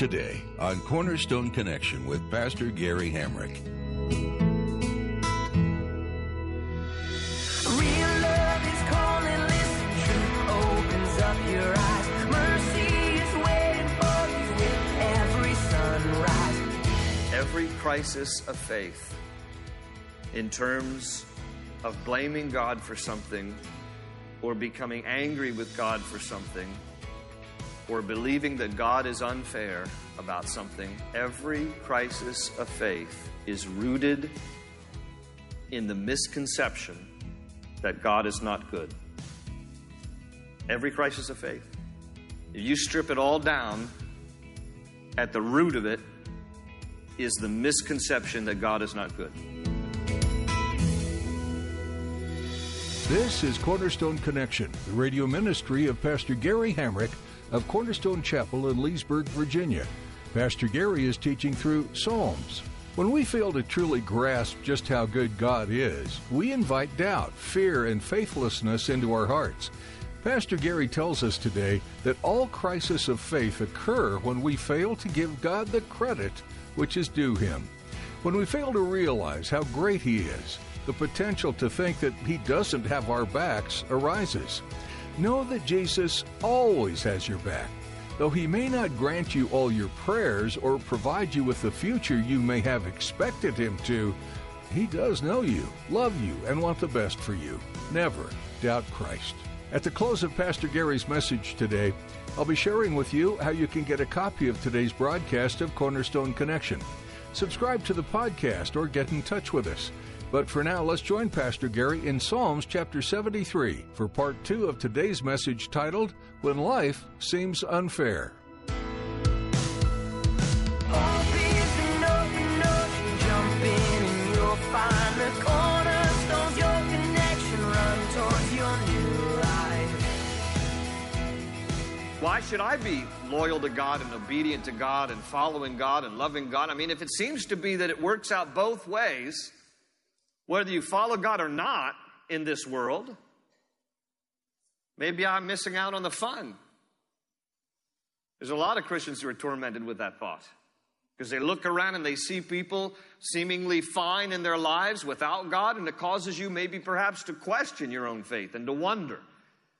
Today on Cornerstone Connection with Pastor Gary Hamrick. Real love is calling, listen, truth opens up your eyes. Mercy is waiting for you with every sunrise. every crisis of faith in terms of blaming God for something or becoming angry with God for something or believing that God is unfair about something, every crisis of faith is rooted in the misconception that God is not good. Every crisis of faith. If you strip it all down, at the root of it is the misconception that God is not good. This is Cornerstone Connection, the radio ministry of Pastor Gary Hamrick of Cornerstone Chapel in Leesburg, Virginia. Pastor Gary is teaching through Psalms. When we fail to truly grasp just how good God is, we invite doubt, fear, and faithlessness into our hearts. Pastor Gary tells us today that all crises of faith occur when we fail to give God the credit which is due him. When we fail to realize how great he is, the potential to think that he doesn't have our backs arises. Know that Jesus always has your back. Though he may not grant you all your prayers or provide you with the future you may have expected him to, he does know you, love you, and want the best for you. Never doubt Christ. At the close of Pastor Gary's message today, I'll be sharing with you how you can get a copy of today's broadcast of Cornerstone Connection. Subscribe to the podcast or get in touch with us. But for now, let's join Pastor Gary in Psalms chapter 73 for part two of today's message titled, When Life Seems Unfair. Hope is an open ocean, jump in and you'll find the cornerstones. Your connection run towards your new life. Why should I be loyal to God and obedient to God and following God and loving God? I mean, if it seems to be that it works out both ways, whether you follow God or not in this world, maybe I'm missing out on the fun. There's a lot of Christians who are tormented with that thought because they look around and they see people seemingly fine in their lives without God, and it causes you maybe perhaps to question your own faith and to wonder.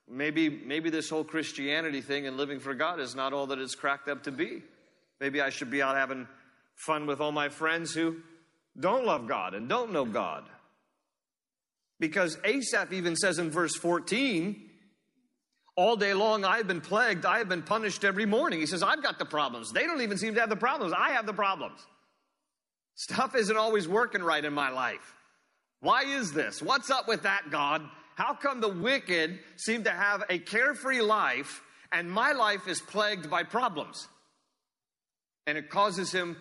Maybe, maybe this whole Christianity thing and living for God is not all that it's cracked up to be. Maybe I should be out having fun with all my friends who don't love God and don't know God. Because Asaph even says in verse 14, all day long I have been plagued, I have been punished every morning. He says, I've got the problems. They don't even seem to have the problems. I have the problems. Stuff isn't always working right in my life. Why is this? What's up with that, God? How come the wicked seem to have a carefree life and my life is plagued by problems? And it causes him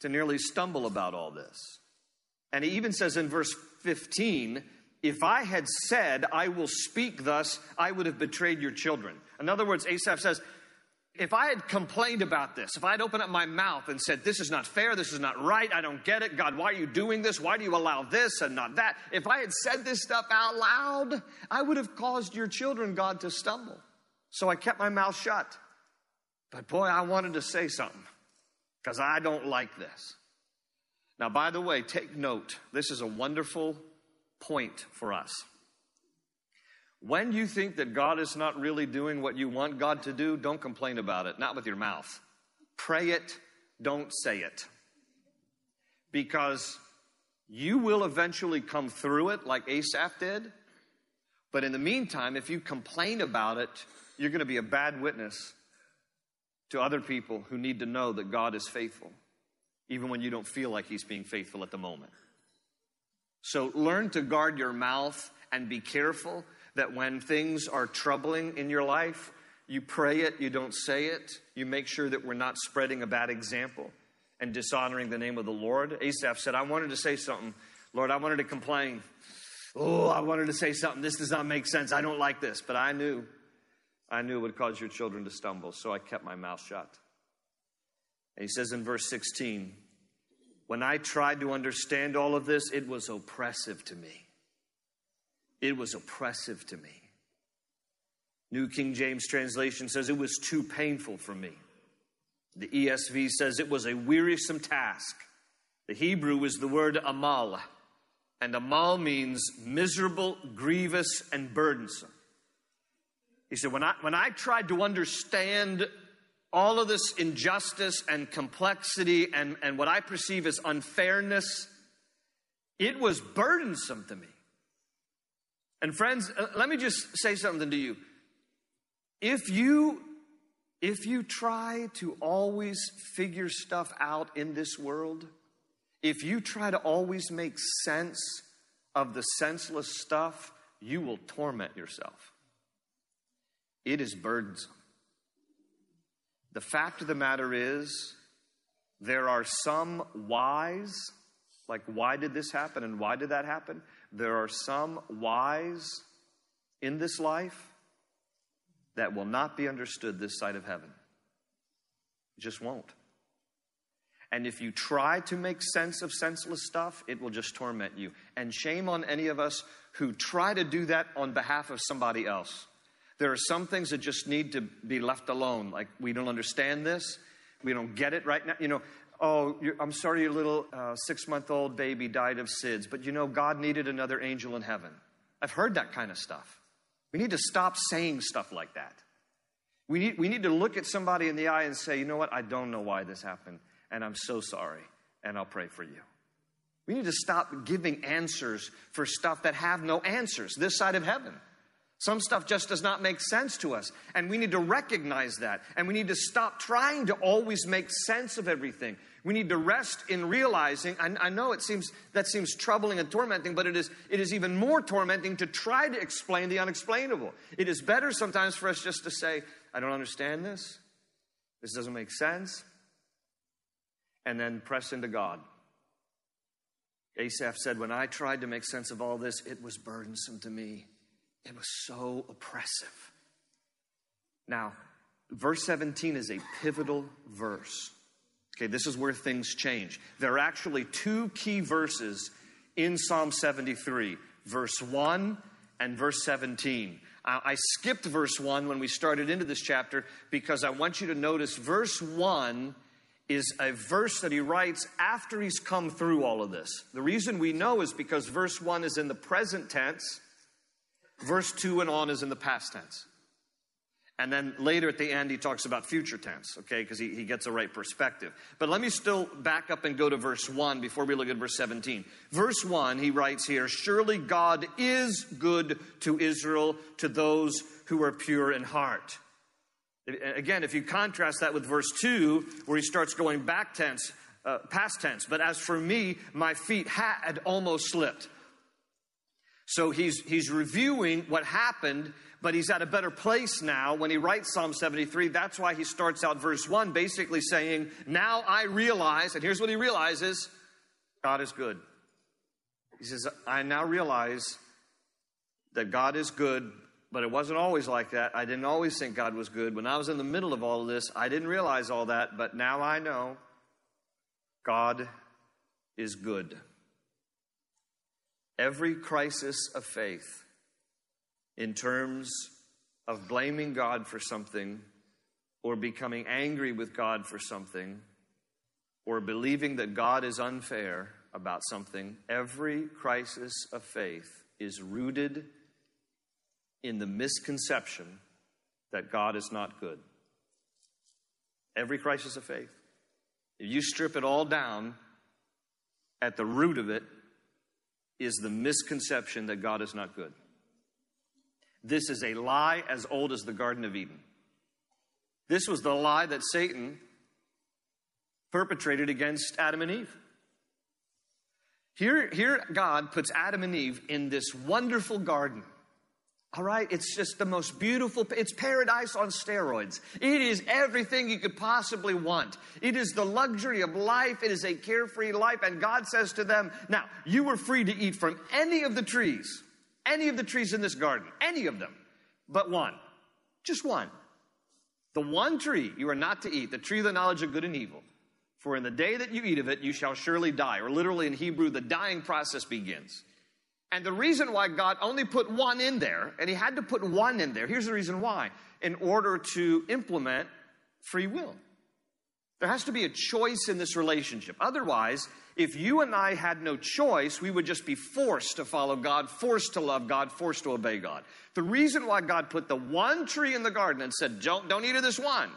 to nearly stumble about all this. And he even says in verse 15, if I had said, I will speak thus, I would have betrayed your children. In other words, Asaph says, if I had complained about this, if I had opened up my mouth and said, This is not fair, this is not right, I don't get it, God, why are you doing this? Why do you allow this and not that? If I had said this stuff out loud, I would have caused your children, God, to stumble. So I kept my mouth shut. But boy, I wanted to say something because I don't like this. Now, by the way, take note. This is a wonderful point for us. When you think that God is not really doing what you want God to do, don't complain about it, not with your mouth. Pray it, don't say it. Because you will eventually come through it like Asaph did. But in the meantime, if you complain about it, you're going to be a bad witness to other people who need to know that God is faithful, even when you don't feel like He's being faithful at the moment. So learn to guard your mouth and be careful that when things are troubling in your life, You pray it, you don't say it. You make sure that we're not spreading a bad example and dishonoring the name of the Lord. Asaph said, I wanted to say something. Lord, I wanted to complain. Oh, I wanted to say something. This does not make sense. I don't like this. But I knew, I knew it would cause your children to stumble. So I kept my mouth shut. And he says in verse 16, when I tried to understand all of this, it was oppressive to me. It was oppressive to me. New King James translation says it was too painful for me. The ESV says it was a wearisome task. The Hebrew is the word amal, and amal means miserable, grievous, and burdensome. He said, when I, when I tried to understand all of this injustice and complexity and, and what I perceive as unfairness, it was burdensome to me. And friends, uh, let me just say something to you. If you if you try to always figure stuff out in this world, if you try to always make sense of the senseless stuff, you will torment yourself. It is burdensome. The fact of the matter is, there are some whys, like why did this happen and why did that happen? There are some whys in this life that will not be understood this side of heaven. It just won't. And if you try to make sense of senseless stuff, it will just torment you. And shame on any of us who try to do that on behalf of somebody else. There are some things that just need to be left alone. Like, we don't understand this. We don't get it right now. You know, oh, I'm sorry your little uh, six month old baby died of SIDS, but you know, God needed another angel in heaven. I've heard that kind of stuff. We need to stop saying stuff like that. We need, we need to look at somebody in the eye and say, you know what, I don't know why this happened, and I'm so sorry, and I'll pray for you. We need to stop giving answers for stuff that have no answers this side of heaven. Some stuff just does not make sense to us, and we need to recognize that, and we need to stop trying to always make sense of everything. We need to rest in realizing, I, I know it seems that seems troubling and tormenting, but it is, it is even more tormenting to try to explain the unexplainable. It is better sometimes for us just to say, I don't understand this. This doesn't make sense. And then press into God. Asaph said, When I tried to make sense of all this, it was burdensome to me. It was so oppressive. Now, verse 17 is a pivotal verse. Okay, this is where things change. There are actually two key verses in Psalm 73 verse 1 and verse 17. Uh, I skipped verse 1 when we started into this chapter because I want you to notice verse 1 is a verse that he writes after he's come through all of this. The reason we know is because verse 1 is in the present tense, verse 2 and on is in the past tense. And then later at the end, he talks about future tense, okay, because he, he gets the right perspective. But let me still back up and go to verse 1 before we look at verse 17. Verse 1, he writes here Surely God is good to Israel, to those who are pure in heart. Again, if you contrast that with verse 2, where he starts going back tense, uh, past tense, but as for me, my feet had almost slipped. So he's, he's reviewing what happened but he's at a better place now when he writes Psalm 73. That's why he starts out verse 1 basically saying, Now I realize, and here's what he realizes God is good. He says, I now realize that God is good, but it wasn't always like that. I didn't always think God was good. When I was in the middle of all of this, I didn't realize all that, but now I know God is good. Every crisis of faith in terms of blaming God for something or becoming angry with God for something or believing that God is unfair about something, every crisis of faith is rooted in the misconception that God is not good. Every crisis of faith. If you strip it all down, at the root of it is the misconception that God is not good. This is a lie as old as the Garden of Eden. This was the lie that Satan perpetrated against Adam and Eve. Here, here, God puts Adam and Eve in this wonderful garden. All right, it's just the most beautiful, it's paradise on steroids. It is everything you could possibly want. It is the luxury of life. It is a carefree life. And God says to them, Now, you were free to eat from any of the trees, any of the trees in this garden, any of them, but one. Just one. The one tree you are not to eat, the tree of the knowledge of good and evil. For in the day that you eat of it, you shall surely die. Or literally in Hebrew, the dying process begins. And the reason why God only put one in there, and He had to put one in there, here's the reason why in order to implement free will. There has to be a choice in this relationship. Otherwise, if you and I had no choice, we would just be forced to follow God, forced to love God, forced to obey God. The reason why God put the one tree in the garden and said, don't, don't eat of this one,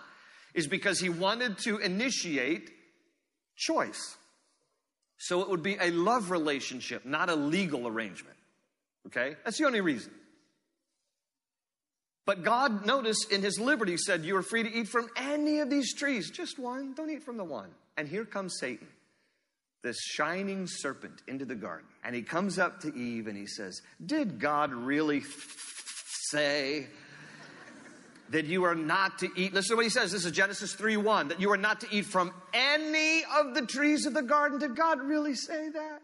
is because He wanted to initiate choice. So it would be a love relationship, not a legal arrangement. Okay? That's the only reason. But God, notice in his liberty, said, You are free to eat from any of these trees, just one. Don't eat from the one. And here comes Satan, this shining serpent, into the garden. And he comes up to Eve and he says, Did God really say that you are not to eat? Listen to what he says. This is Genesis 3 1, that you are not to eat from any of the trees of the garden. Did God really say that?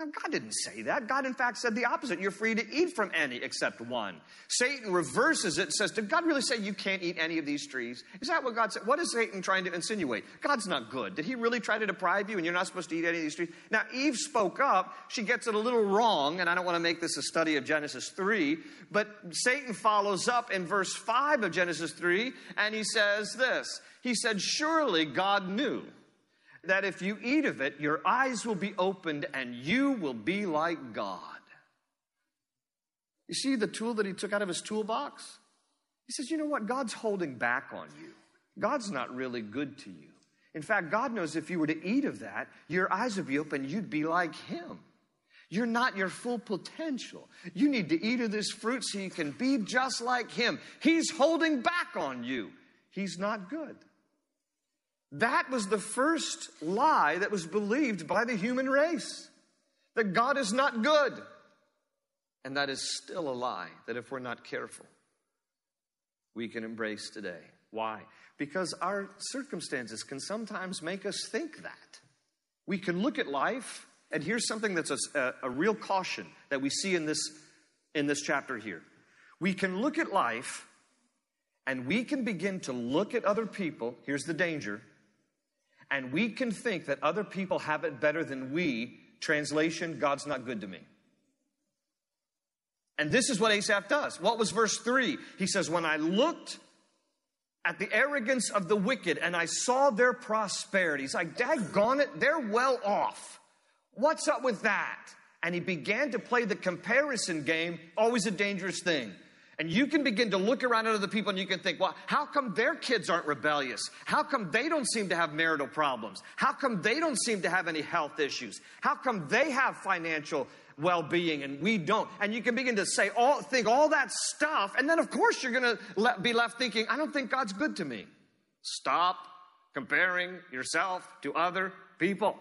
Now, God didn't say that. God, in fact, said the opposite. You're free to eat from any except one. Satan reverses it and says, Did God really say you can't eat any of these trees? Is that what God said? What is Satan trying to insinuate? God's not good. Did he really try to deprive you and you're not supposed to eat any of these trees? Now, Eve spoke up. She gets it a little wrong, and I don't want to make this a study of Genesis 3, but Satan follows up in verse 5 of Genesis 3, and he says this He said, Surely God knew that if you eat of it, your eyes will be opened and you will be like God. You see the tool that he took out of his toolbox? He says, You know what? God's holding back on you. God's not really good to you. In fact, God knows if you were to eat of that, your eyes would be open, you'd be like Him. You're not your full potential. You need to eat of this fruit so you can be just like Him. He's holding back on you. He's not good. That was the first lie that was believed by the human race that God is not good. And that is still a lie that if we're not careful, we can embrace today. Why? Because our circumstances can sometimes make us think that. We can look at life, and here's something that's a, a, real caution that we see in this, in this chapter here. We can look at life and we can begin to look at other people. Here's the danger and we can think that other people have it better than we. Translation, God's not good to me. And this is what Asaph does. What was verse 3? He says, When I looked at the arrogance of the wicked and I saw their prosperity, he's like, daggone it, they're well off. What's up with that? And he began to play the comparison game, always a dangerous thing. And you can begin to look around at other people and you can think, well, how come their kids aren't rebellious? How come they don't seem to have marital problems? How come they don't seem to have any health issues? How come they have financial well-being and we don't? And you can begin to say all, think all that stuff. And then of course you're going to le- be left thinking, I don't think God's good to me. Stop comparing yourself to other people.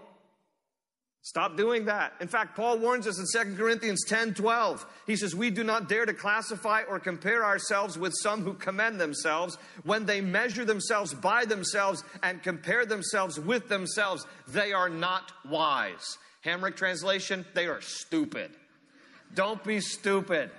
Stop doing that. In fact, Paul warns us in 2 Corinthians 10 12. He says, We do not dare to classify or compare ourselves with some who commend themselves. When they measure themselves by themselves and compare themselves with themselves, they are not wise. Hamrick translation, they are stupid. Don't be stupid.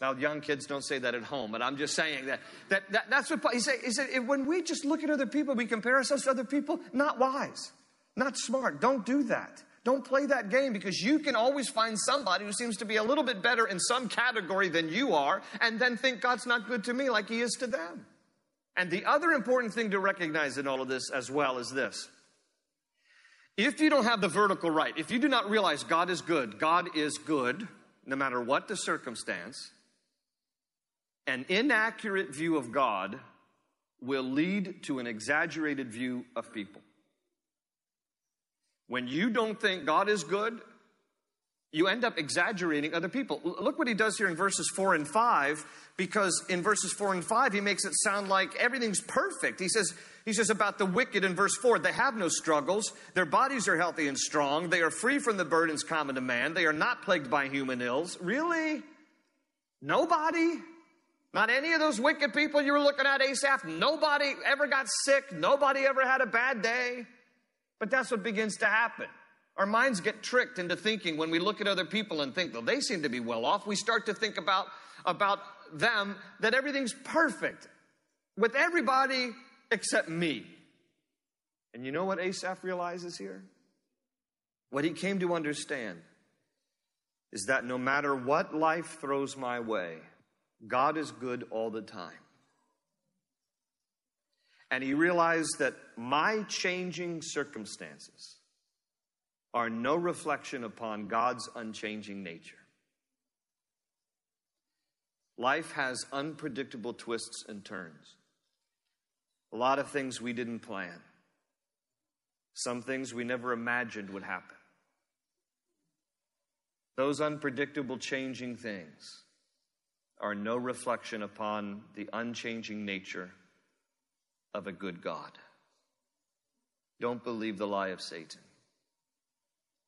Now, young kids don't say that at home, but I'm just saying that, that, that that's what Paul, he said. He said, when we just look at other people, we compare ourselves to other people, not wise, not smart. Don't do that. Don't play that game because you can always find somebody who seems to be a little bit better in some category than you are and then think God's not good to me like he is to them. And the other important thing to recognize in all of this as well is this. If you don't have the vertical right, if you do not realize God is good, God is good no matter what the circumstance, an inaccurate view of God will lead to an exaggerated view of people. When you don't think God is good, you end up exaggerating other people. Look what he does here in verses 4 and 5, because in verses 4 and 5, he makes it sound like everything's perfect. He says, he says about the wicked in verse 4 they have no struggles, their bodies are healthy and strong, they are free from the burdens common to man, they are not plagued by human ills. Really? Nobody. Not any of those wicked people you were looking at, Asaph. Nobody ever got sick. Nobody ever had a bad day. But that's what begins to happen. Our minds get tricked into thinking when we look at other people and think, well, they seem to be well off. We start to think about, about them that everything's perfect with everybody except me. And you know what Asaph realizes here? What he came to understand is that no matter what life throws my way, God is good all the time. And he realized that my changing circumstances are no reflection upon God's unchanging nature. Life has unpredictable twists and turns. A lot of things we didn't plan. Some things we never imagined would happen. Those unpredictable changing things are no reflection upon the unchanging nature of a good God. Don't believe the lie of Satan.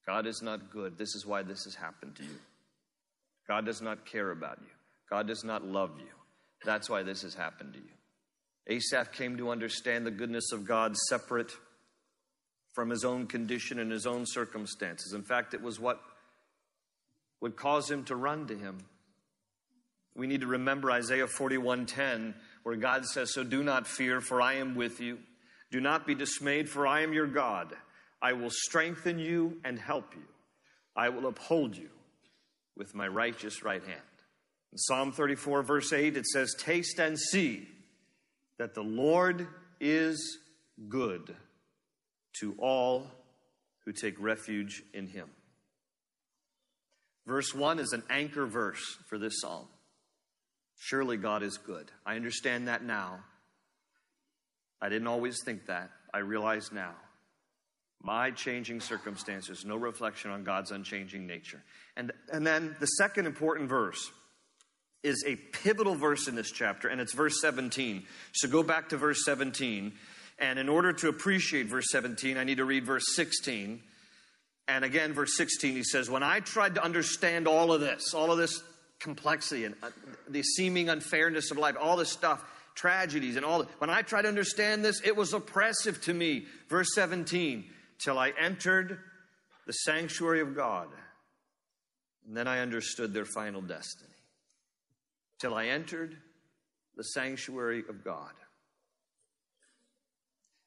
God is not good. This is why this has happened to you. God does not care about you. God does not love you. That's why this has happened to you. Asaph came to understand the goodness of God separate from his own condition and his own circumstances. In fact, it was what would cause him to run to him. We need to remember Isaiah 41:10 where God says, "So do not fear, for I am with you. Do not be dismayed, for I am your God. I will strengthen you and help you. I will uphold you with my righteous right hand." In Psalm 34 verse 8 it says, "Taste and see that the Lord is good to all who take refuge in him." Verse 1 is an anchor verse for this psalm. Surely God is good. I understand that now. I didn't always think that. I realize now. My changing circumstances, no reflection on God's unchanging nature. And, and then the second important verse is a pivotal verse in this chapter, and it's verse 17. So go back to verse 17. And in order to appreciate verse 17, I need to read verse 16 and again, verse 16, he says, When I tried to understand all of this, all of this complexity and uh, the seeming unfairness of life, all this stuff, tragedies and all, when I tried to understand this, it was oppressive to me. Verse 17, till I entered the sanctuary of God. And then I understood their final destiny. Till I entered the sanctuary of God.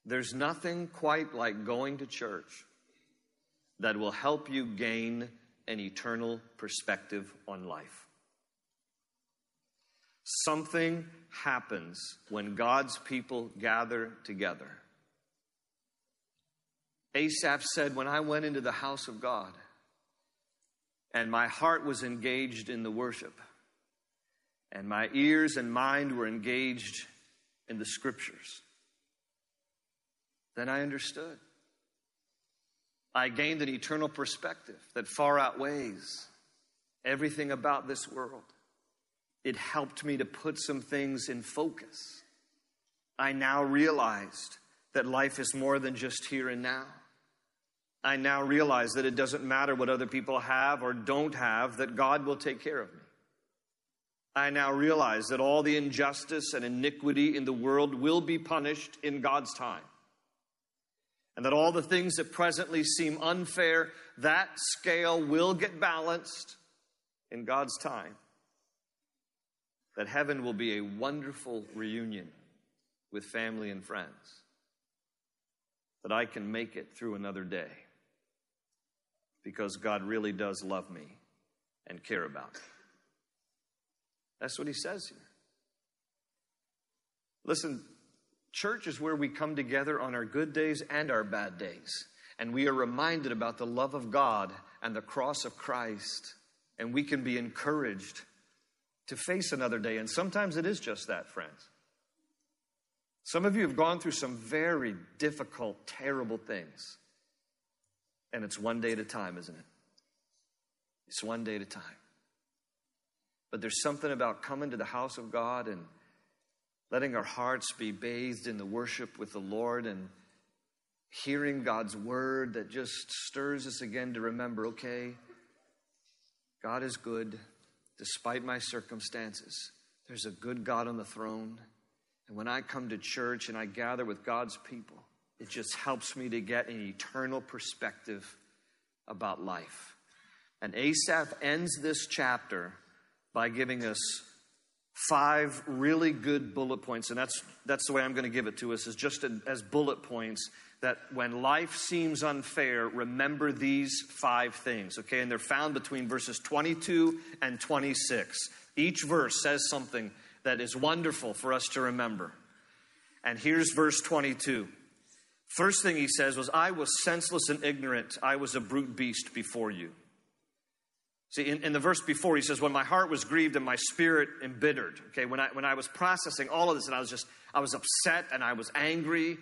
There's nothing quite like going to church that will help you gain an eternal perspective on life. Something happens when God's people gather together. Asaph said, When I went into the house of God and my heart was engaged in the worship, and my ears and mind were engaged in the scriptures, then I understood. I gained an eternal perspective that far outweighs everything about this world. It helped me to put some things in focus. I now realized that life is more than just here and now. I now realize that it doesn't matter what other people have or don't have, that God will take care of me. I now realize that all the injustice and iniquity in the world will be punished in God's time and that all the things that presently seem unfair, that scale will get balanced in God's time. That heaven will be a wonderful reunion with family and friends. That I can make it through another day because God really does love me and care about me. That's what he says here. Listen, Church is where we come together on our good days and our bad days. And we are reminded about the love of God and the cross of Christ. And we can be encouraged to face another day. And sometimes it is just that, friends. Some of you have gone through some very difficult, terrible things. And it's one day at a time, isn't it? It's one day at a time. But there's something about coming to the house of God and letting our hearts be bathed in the worship with the Lord and hearing God's word that just stirs us again to remember okay, God is good despite my circumstances, there's a good God on the throne. And when I come to church and I gather with God's people, it just helps me to get an eternal perspective about life. And Asaph ends this chapter by giving us five really good bullet points, and that's, that's the way I'm going to give it to us, is just as bullet points that when life seems unfair, remember these five things, okay? And they're found between verses 22 and 26. Each verse says something that is wonderful for us to remember. And here's verse 22. First thing he says was, I was senseless and ignorant. I was a brute beast before you. See, in, in, the verse before, he says, When my heart was grieved and my spirit embittered. Okay, when I, when I was processing all of this and I was just, I was upset and I was angry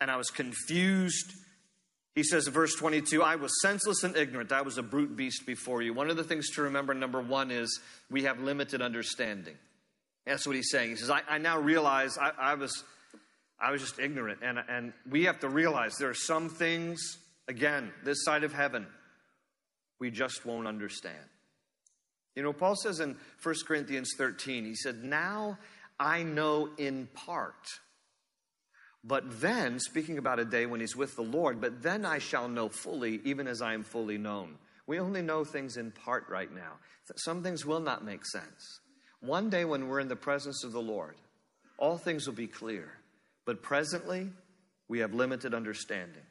and I was confused. He says in verse 22, I was senseless and ignorant. I was a brute beast before you. One of the things to remember, number one, is we have limited understanding. That's what he's saying. He says, I, I now realize I, I, was, I was just ignorant. And, and we have to realize there are some things, again, this side of heaven, we just won't understand. You know, Paul says in 1 Corinthians 13, he said, Now I know in part. But then, speaking about a day when he's with the Lord, but then I shall know fully, even as I am fully known. We only know things in part right now. Some things will not make sense. One day when we're in the presence of the Lord, all things will be clear. But presently, we have limited understanding.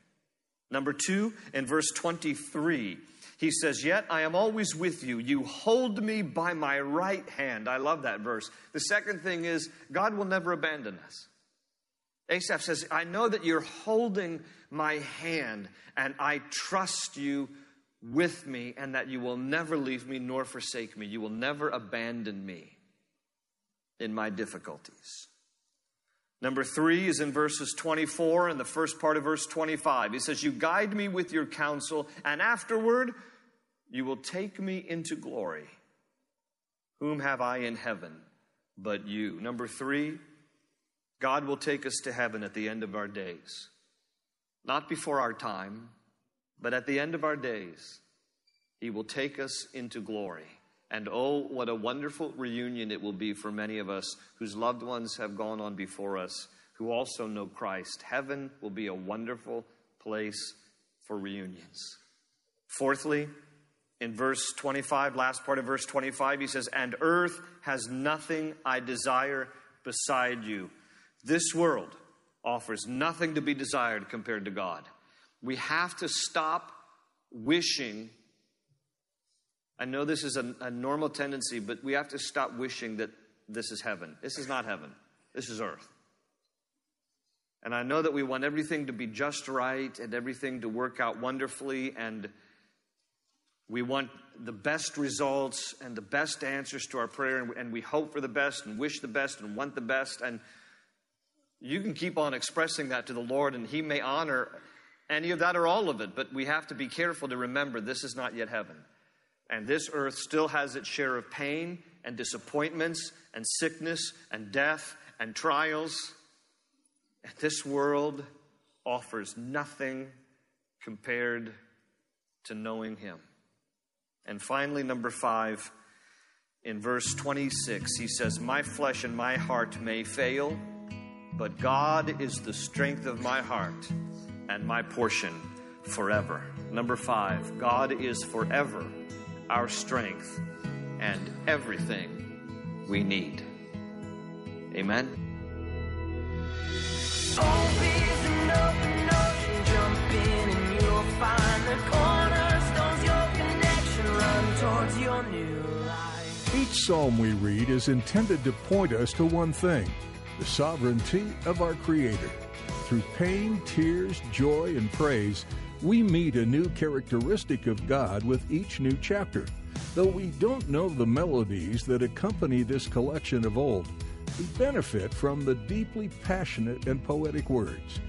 Number two, in verse 23, he says, Yet I am always with you. You hold me by my right hand. I love that verse. The second thing is, God will never abandon us. Asaph says, I know that you're holding my hand, and I trust you with me, and that you will never leave me nor forsake me. You will never abandon me in my difficulties. Number three is in verses 24 and the first part of verse 25. He says, You guide me with your counsel, and afterward you will take me into glory. Whom have I in heaven but you? Number three, God will take us to heaven at the end of our days. Not before our time, but at the end of our days, He will take us into glory. And oh, what a wonderful reunion it will be for many of us whose loved ones have gone on before us, who also know Christ. Heaven will be a wonderful place for reunions. Fourthly, in verse 25, last part of verse 25, he says, And earth has nothing I desire beside you. This world offers nothing to be desired compared to God. We have to stop wishing. I know this is a, a, normal tendency, but we have to stop wishing that this is heaven. This is not heaven, this is earth. And I know that we want everything to be just right and everything to work out wonderfully and we want the best results and the best answers to our prayer, and we hope for the best and wish the best and want the best. And you can keep on expressing that to the Lord, and He may honor any of that or all of it, but we have to be careful to remember this is not yet heaven. And this earth still has its share of pain and disappointments and sickness and death and trials. And this world offers nothing compared to knowing Him. And finally, number five, in verse 26, he says, My flesh and my heart may fail, but God is the strength of my heart and my portion forever. Number five, God is forever our strength and everything we need. Amen. Each psalm we read is intended to point us to one thing the sovereignty of our Creator. Through pain, tears, joy, and praise, we meet a new characteristic of God with each new chapter. Though we don't know the melodies that accompany this collection of old, we benefit from the deeply passionate and poetic words.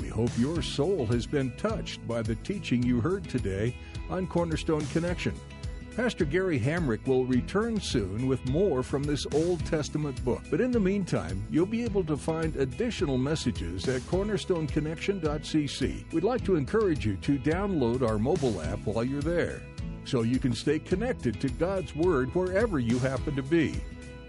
We hope your soul has been touched by the teaching you heard today on Cornerstone Connection. Pastor Gary Hamrick will return soon with more from this Old Testament book. But in the meantime, you'll be able to find additional messages at cornerstoneconnection.cc. We'd like to encourage you to download our mobile app while you're there. so you can stay connected to God's Word wherever you happen to be.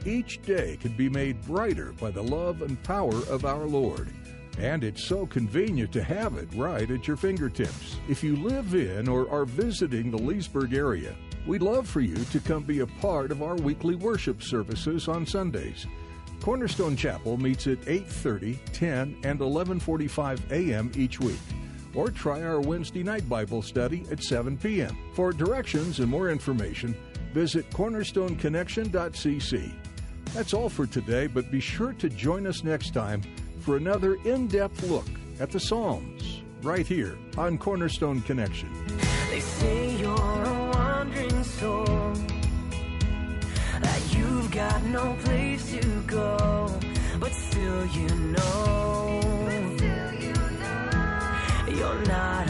Each day can be made brighter by the love and power of our Lord. And it's so convenient to have it right at your fingertips. If you live in or are visiting the Leesburg area, we'd love for you to come be a part of our weekly worship services on Sundays. Cornerstone Chapel meets at 8:30, 10, and 11:45 a.m. each week. Or try our Wednesday night Bible study at 7 p.m. For directions and more information, visit cornerstoneconnection.cc. That's all for today, but be sure to join us next time for another in depth look at the Psalms, right here on Cornerstone Connection. Soul, uh, that you've got no place to go, but still you know, you're not